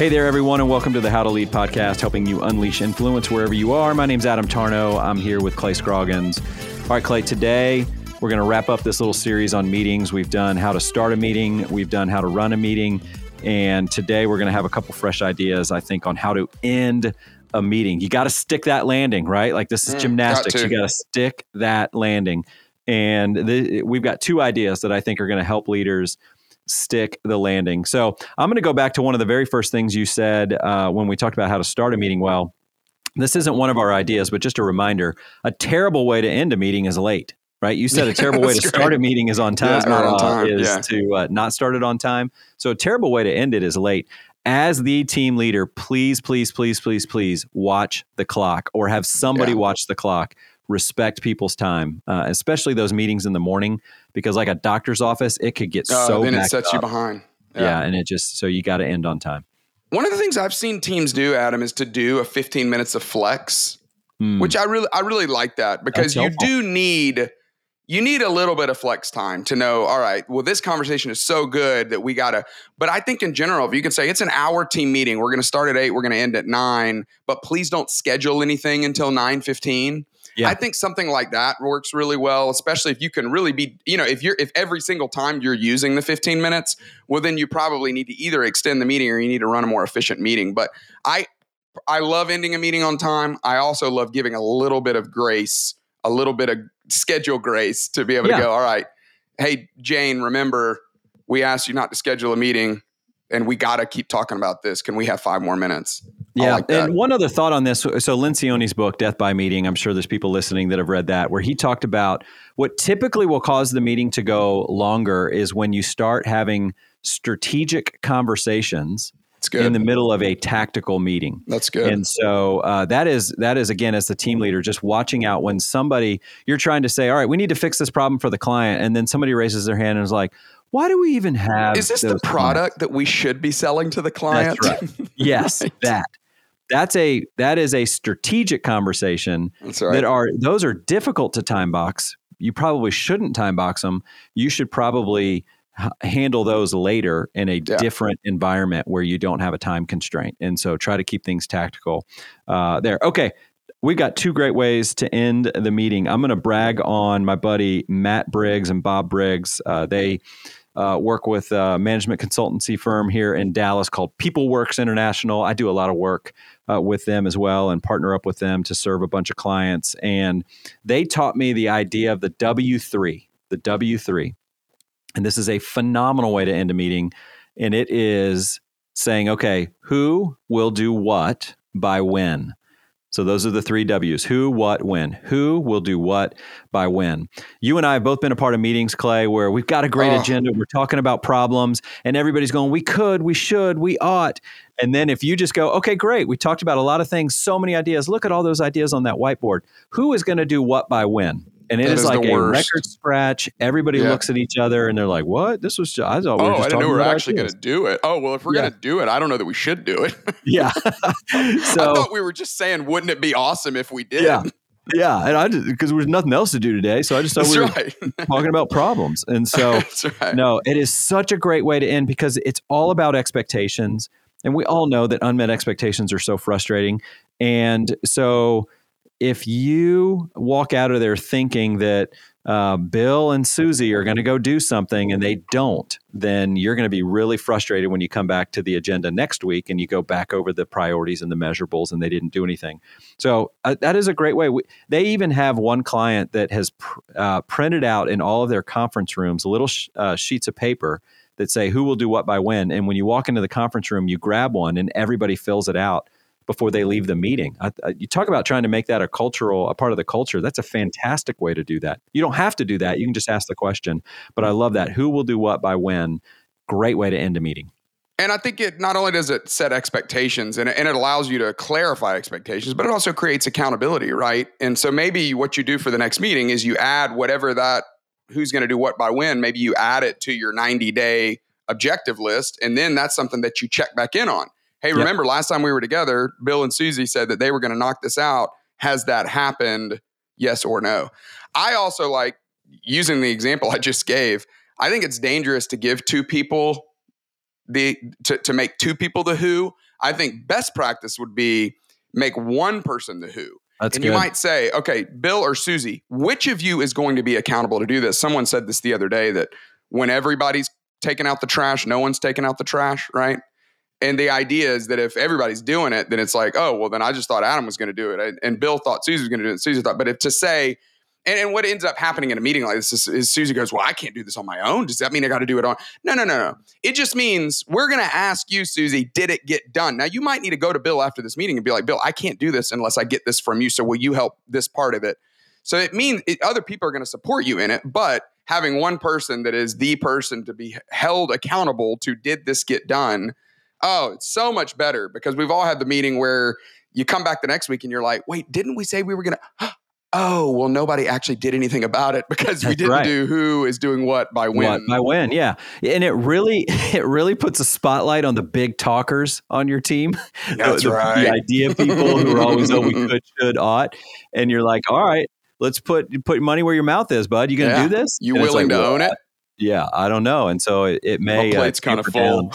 Hey there, everyone, and welcome to the How to Lead podcast, helping you unleash influence wherever you are. My name's Adam Tarnow. I'm here with Clay Scroggins. All right, Clay, today we're going to wrap up this little series on meetings. We've done how to start a meeting, we've done how to run a meeting, and today we're going to have a couple fresh ideas, I think, on how to end a meeting. You got to stick that landing, right? Like this is mm, gymnastics. Got you got to stick that landing. And we've got two ideas that I think are going to help leaders stick the landing. So I'm going to go back to one of the very first things you said uh, when we talked about how to start a meeting well. This isn't one of our ideas, but just a reminder a terrible way to end a meeting is late. Right, you said a terrible way to great. start a meeting is on time. Yeah, not on time. Uh, is yeah. to uh, not start it on time. So a terrible way to end it is late as the team leader, please, please, please, please, please watch the clock or have somebody yeah. watch the clock respect people's time, uh, especially those meetings in the morning, because like a doctor's office, it could get uh, so. Then it sets up. you behind. Yeah. yeah, and it just so you got to end on time. One of the things I've seen teams do, Adam, is to do a 15 minutes of flex, mm. which I really, I really like that because you do need you need a little bit of flex time to know, all right, well, this conversation is so good that we got to. But I think in general, if you could say it's an hour team meeting, we're going to start at eight, we're going to end at nine, but please don't schedule anything until 9 15. Yeah. I think something like that works really well, especially if you can really be, you know, if you're if every single time you're using the 15 minutes, well then you probably need to either extend the meeting or you need to run a more efficient meeting. But I I love ending a meeting on time. I also love giving a little bit of grace, a little bit of schedule grace to be able yeah. to go, all right, hey Jane, remember we asked you not to schedule a meeting and we got to keep talking about this. Can we have five more minutes? Yeah. Like and one other thought on this. So Lencioni's book, Death by Meeting, I'm sure there's people listening that have read that, where he talked about what typically will cause the meeting to go longer is when you start having strategic conversations in the middle of a tactical meeting. That's good. And so uh, that is that is again as the team leader, just watching out when somebody you're trying to say, all right, we need to fix this problem for the client, and then somebody raises their hand and is like, why do we even have? Is this the product that we should be selling to the client? That's right. Yes, right. that. That's a that is a strategic conversation. That's right. That are those are difficult to time box. You probably shouldn't time box them. You should probably h- handle those later in a yeah. different environment where you don't have a time constraint. And so try to keep things tactical uh, there. Okay, We've got two great ways to end the meeting. I'm going to brag on my buddy Matt Briggs and Bob Briggs. Uh, they uh, work with a management consultancy firm here in Dallas called PeopleWorks International. I do a lot of work uh, with them as well and partner up with them to serve a bunch of clients. And they taught me the idea of the W3, the W3. And this is a phenomenal way to end a meeting. And it is saying, okay, who will do what by when? So those are the three W's who, what, when. Who will do what by when. You and I have both been a part of meetings, Clay, where we've got a great oh. agenda. We're talking about problems, and everybody's going, we could, we should, we ought. And then if you just go, okay, great, we talked about a lot of things, so many ideas. Look at all those ideas on that whiteboard. Who is going to do what by when? And it is, is, like a record scratch. Everybody yeah. looks at each other and they're like, "What? This was? Just, I thought we oh, were just I didn't know we are actually going to do it. Oh, well, if we're yeah. going to do it, I don't know that we should do it. yeah. so I thought we were just saying, wouldn't it be awesome if we did? Yeah. Yeah, and I because there was nothing else to do today, so I just thought That's we were right. talking about problems. And so, right. no, it is such a great way to end because it's all about expectations, and we all know that unmet expectations are so frustrating. And so, if you walk out of there thinking that uh, Bill and Susie are going to go do something and they don't, then you're going to be really frustrated when you come back to the agenda next week and you go back over the priorities and the measurables and they didn't do anything. So uh, that is a great way. We, they even have one client that has pr- uh, printed out in all of their conference rooms little sh- uh, sheets of paper that say who will do what by when. And when you walk into the conference room, you grab one and everybody fills it out before they leave the meeting. I, I, you talk about trying to make that a cultural, a part of the culture. That's a fantastic way to do that. You don't have to do that. You can just ask the question. But I love that. Who will do what by when? Great way to end a meeting. And I think it not only does it set expectations and, and it allows you to clarify expectations, but it also creates accountability, right? And so maybe what you do for the next meeting is you add whatever that who's going to do what by when, maybe you add it to your 90 day objective list. And then that's something that you check back in on. Hey, remember yep. last time we were together, Bill and Susie said that they were going to knock this out. Has that happened? Yes or no? I also like using the example I just gave. I think it's dangerous to give two people the to, to make two people the who. I think best practice would be make one person the who. That's and good. you might say, okay, Bill or Susie, which of you is going to be accountable to do this? Someone said this the other day that when everybody's taking out the trash, no one's taking out the trash, right? And the idea is that if everybody's doing it, then it's like, oh, well, then I just thought Adam was going to do it. And Bill thought Susie was going to do it. Susie thought, but if to say, and, and what ends up happening in a meeting like this is, is Susie goes, well, I can't do this on my own. Does that mean I got to do it on? No, no, no, no. It just means we're going to ask you, Susie, did it get done? Now, you might need to go to Bill after this meeting and be like, Bill, I can't do this unless I get this from you. So will you help this part of it? So it means it, other people are going to support you in it, but having one person that is the person to be held accountable to did this get done – Oh, it's so much better because we've all had the meeting where you come back the next week and you're like, wait, didn't we say we were going to? Oh, well, nobody actually did anything about it because That's we didn't right. do who is doing what by when. What by when, yeah. And it really, it really puts a spotlight on the big talkers on your team. That's the, right. The idea people who are always, oh, we could, should, ought. And you're like, all right, let's put put money where your mouth is, bud. You gonna yeah. do this? You and willing like, to well, own it? Yeah, I don't know, and so it, it may. My uh, plate's uh, kind of full.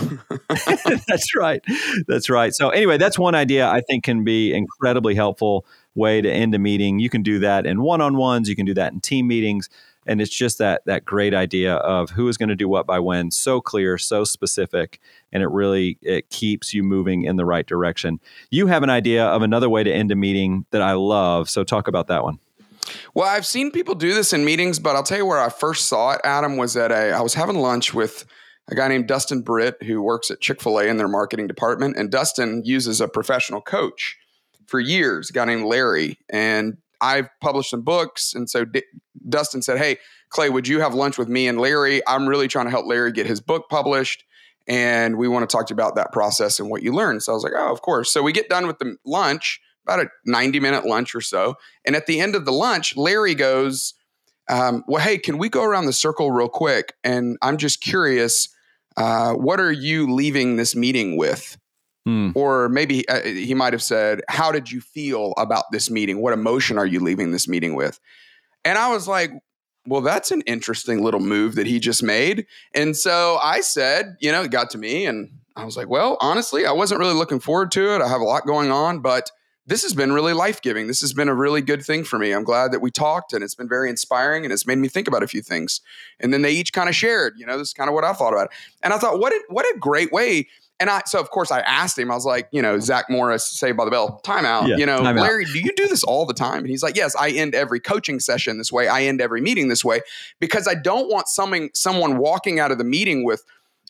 that's right. That's right. So anyway, that's one idea I think can be incredibly helpful way to end a meeting. You can do that in one-on-ones. You can do that in team meetings, and it's just that that great idea of who is going to do what by when. So clear, so specific, and it really it keeps you moving in the right direction. You have an idea of another way to end a meeting that I love. So talk about that one. Well, I've seen people do this in meetings, but I'll tell you where I first saw it, Adam, was at a, I was having lunch with a guy named Dustin Britt who works at Chick fil A in their marketing department. And Dustin uses a professional coach for years, a guy named Larry. And I've published some books. And so D- Dustin said, Hey, Clay, would you have lunch with me and Larry? I'm really trying to help Larry get his book published. And we want to talk to you about that process and what you learned. So I was like, Oh, of course. So we get done with the lunch about a 90 minute lunch or so. And at the end of the lunch, Larry goes, um, Well, hey, can we go around the circle real quick? And I'm just curious, uh, what are you leaving this meeting with? Hmm. Or maybe uh, he might have said, How did you feel about this meeting? What emotion are you leaving this meeting with? And I was like, well, that's an interesting little move that he just made. And so I said, you know, it got to me and I was like, well, honestly, I wasn't really looking forward to it. I have a lot going on, but this has been really life giving. This has been a really good thing for me. I'm glad that we talked and it's been very inspiring and it's made me think about a few things. And then they each kind of shared, you know, this is kind of what I thought about. It. And I thought, what a, what a great way. And I, so of course I asked him, I was like, you know, Zach Morris, Saved by the Bell, timeout. Yeah, you know, Larry, do you do this all the time? And he's like, yes, I end every coaching session this way. I end every meeting this way because I don't want something, someone walking out of the meeting with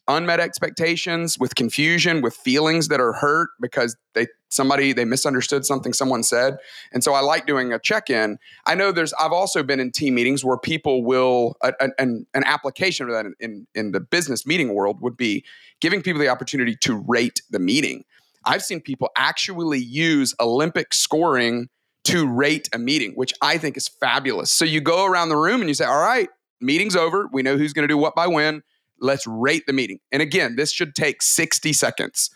unmet expectations, with confusion, with feelings that are hurt because they somebody they misunderstood something someone said. And so I like doing a check-in. I know there's I've also been in team meetings where people will an an, application of that in, in in the business meeting world would be giving people the opportunity to rate the meeting. I've seen people actually use Olympic scoring to rate a meeting, which I think is fabulous. So you go around the room and you say, "All right, meeting's over. We know who's going to do what by when." Let's rate the meeting. And again, this should take 60 seconds.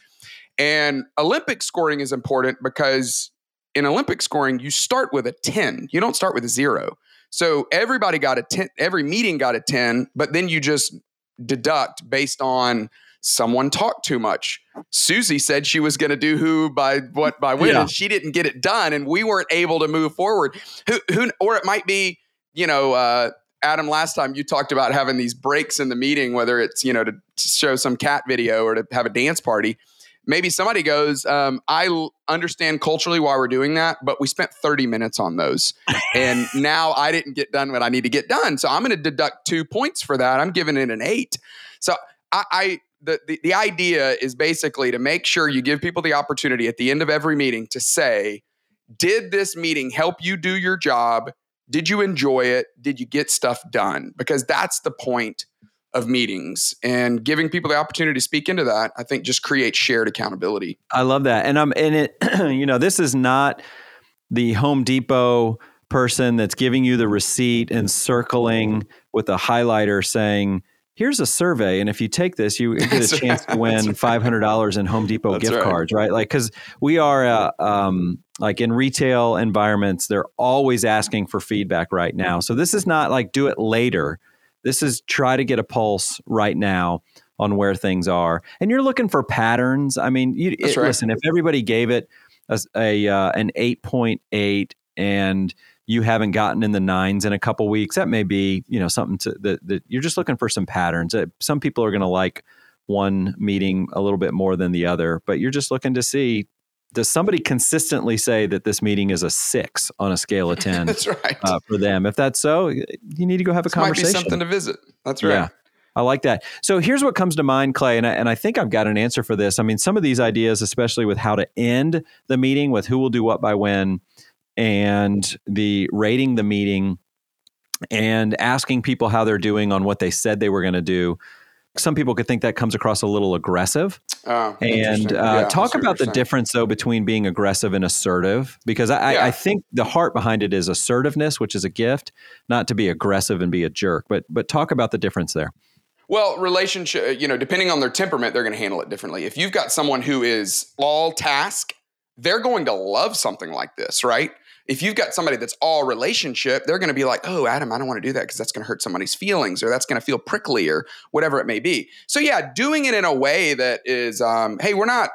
And Olympic scoring is important because in Olympic scoring, you start with a 10. You don't start with a zero. So everybody got a 10, every meeting got a 10, but then you just deduct based on someone talked too much. Susie said she was going to do who by what by when, yeah. and she didn't get it done, and we weren't able to move forward. Who, who or it might be, you know, uh, Adam, last time you talked about having these breaks in the meeting, whether it's, you know, to show some cat video or to have a dance party. Maybe somebody goes, um, I l- understand culturally why we're doing that, but we spent 30 minutes on those. and now I didn't get done what I need to get done. So I'm going to deduct two points for that. I'm giving it an eight. So I, I the, the, the idea is basically to make sure you give people the opportunity at the end of every meeting to say, did this meeting help you do your job? Did you enjoy it? Did you get stuff done? Because that's the point of meetings and giving people the opportunity to speak into that, I think just creates shared accountability. I love that. And I'm in it, you know, this is not the Home Depot person that's giving you the receipt and circling with a highlighter saying, here's a survey and if you take this you get a chance to win $500 in home depot That's gift right. cards right like because we are uh, um, like in retail environments they're always asking for feedback right now so this is not like do it later this is try to get a pulse right now on where things are. And you're looking for patterns. I mean, you, it, right. listen, if everybody gave it a, a uh, an 8.8 and you haven't gotten in the nines in a couple weeks, that may be, you know, something to that, that you're just looking for some patterns. Uh, some people are going to like one meeting a little bit more than the other, but you're just looking to see does somebody consistently say that this meeting is a six on a scale of 10 that's right. uh, for them? If that's so you need to go have a this conversation. something to visit. That's right. Yeah I like that. So here's what comes to mind, Clay, and I, and I think I've got an answer for this. I mean, some of these ideas, especially with how to end the meeting, with who will do what by when, and the rating the meeting, and asking people how they're doing on what they said they were going to do some people could think that comes across a little aggressive. Oh, and uh, yeah, talk about the difference, though, between being aggressive and assertive, because I, yeah. I, think the heart behind it is assertiveness, which is a gift, not to be aggressive and be a jerk. But but talk about the difference there. Well, relationship, you know, depending on their temperament, they're going to handle it differently. If you've got someone who is all task, they're going to love something like this, right? If you've got somebody that's all relationship, they're going to be like, oh, Adam, I don't want to do that because that's going to hurt somebody's feelings or that's going to feel prickly or whatever it may be. So yeah, doing it in a way that is, um, hey, we're not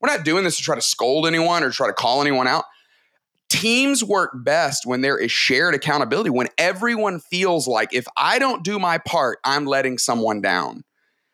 we're not doing this to try to scold anyone or try to call anyone out. Teams work best when there is shared accountability, when everyone feels like if I don't do my part, I'm letting someone down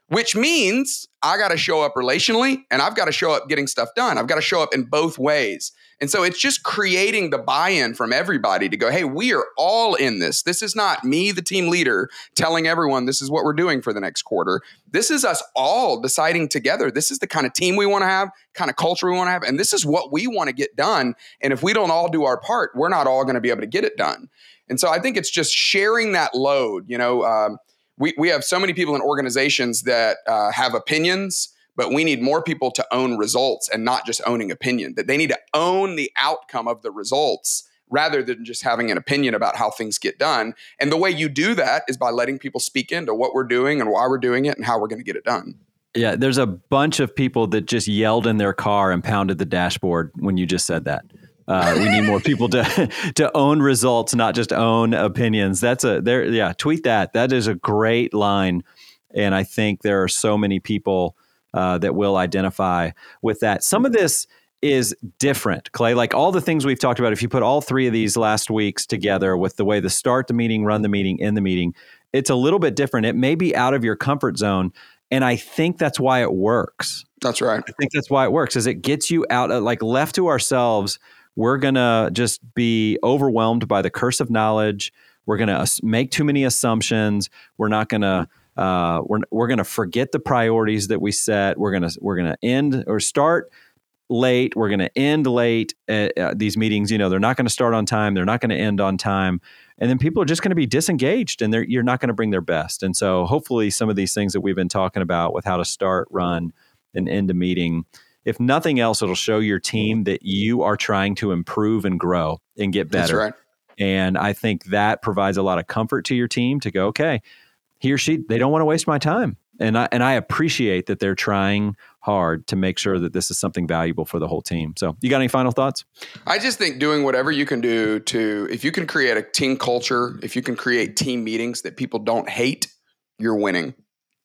which means I got to show up relationally and I've got to show up getting stuff done. I've got to show up in both ways. And so it's just creating the buy in from everybody to go, hey, we are all in this. This is not me, the team leader, telling everyone this is what we're doing for the next quarter. This is us all deciding together. This is the kind of team we want to have, kind of culture we want to have. And this is what we want to get done. And if we don't all do our part, we're not all going to be able to get it done. And so I think it's just sharing that load. You know, um, we, we have so many people in organizations that uh, have opinions but we need more people to own results and not just owning opinion that they need to own the outcome of the results rather than just having an opinion about how things get done. And the way you do that is by letting people speak into what we're doing and why we're doing it and how we're going to get it done. Yeah there's a bunch of people that just yelled in their car and pounded the dashboard when you just said that uh, we need more people to to own results, not just own opinions. That's a there. Yeah, tweet that. That is a great line, and I think there are so many people uh, that will identify with that. Some of this is different, Clay. Like all the things we've talked about, if you put all three of these last weeks together with the way to start the meeting, run the meeting, end the meeting, it's a little bit different. It may be out of your comfort zone. And I think that's why it works. That's right. I think that's why it works, is it gets you out of like left to ourselves, we're gonna just be overwhelmed by the curse of knowledge. We're gonna make too many assumptions. We're not gonna uh, we're we're going to forget the priorities that we set. We're going to we're going to end or start late. We're going to end late. At, uh, these meetings, you know, they're not going to start on time. They're not going to end on time, and then people are just going to be disengaged, and you're not going to bring their best. And so, hopefully, some of these things that we've been talking about with how to start, run, and end a meeting. If nothing else, it'll show your team that you are trying to improve and grow and get better. Right. And I think that provides a lot of comfort to your team to go, okay, he or she they don't want to waste my time and I and I appreciate that they're trying hard to make sure that this is something valuable for the whole team. So, you got any final thoughts? I just think doing whatever you can do to if you can create a team culture, if you can create team meetings that people don't hate, you're winning.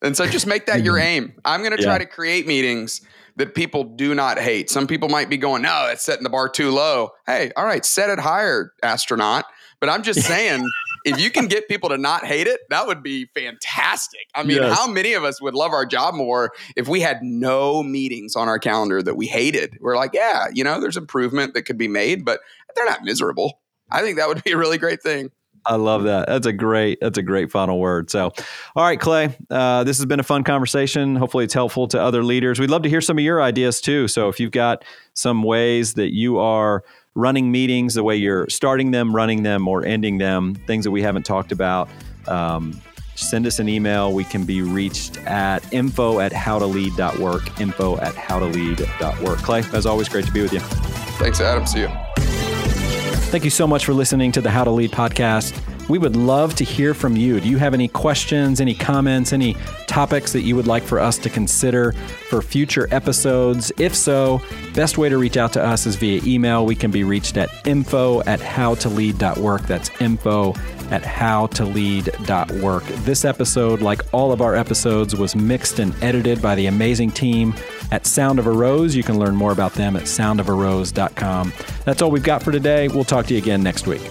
And so just make that your mm-hmm. aim. I'm going to try yeah. to create meetings that people do not hate. Some people might be going, "No, it's setting the bar too low." Hey, all right, set it higher, astronaut. But I'm just saying if you can get people to not hate it, that would be fantastic. I mean, yes. how many of us would love our job more if we had no meetings on our calendar that we hated? We're like, yeah, you know, there's improvement that could be made, but they're not miserable. I think that would be a really great thing. I love that. That's a great. That's a great final word. So, all right, Clay. Uh, this has been a fun conversation. Hopefully, it's helpful to other leaders. We'd love to hear some of your ideas too. So, if you've got some ways that you are running meetings, the way you're starting them, running them, or ending them, things that we haven't talked about, um, send us an email. We can be reached at info at howtolead.work, info at howtolead.work. Clay, as always, great to be with you. Thanks, Adam. See you. Thank you so much for listening to the How to Lead podcast. We would love to hear from you. Do you have any questions, any comments, any topics that you would like for us to consider for future episodes? If so, best way to reach out to us is via email. We can be reached at info at howtolead.work. That's info at howtolead.work. This episode, like all of our episodes, was mixed and edited by the amazing team at Sound of a Rose. You can learn more about them at soundofarose.com. That's all we've got for today. We'll talk to you again next week.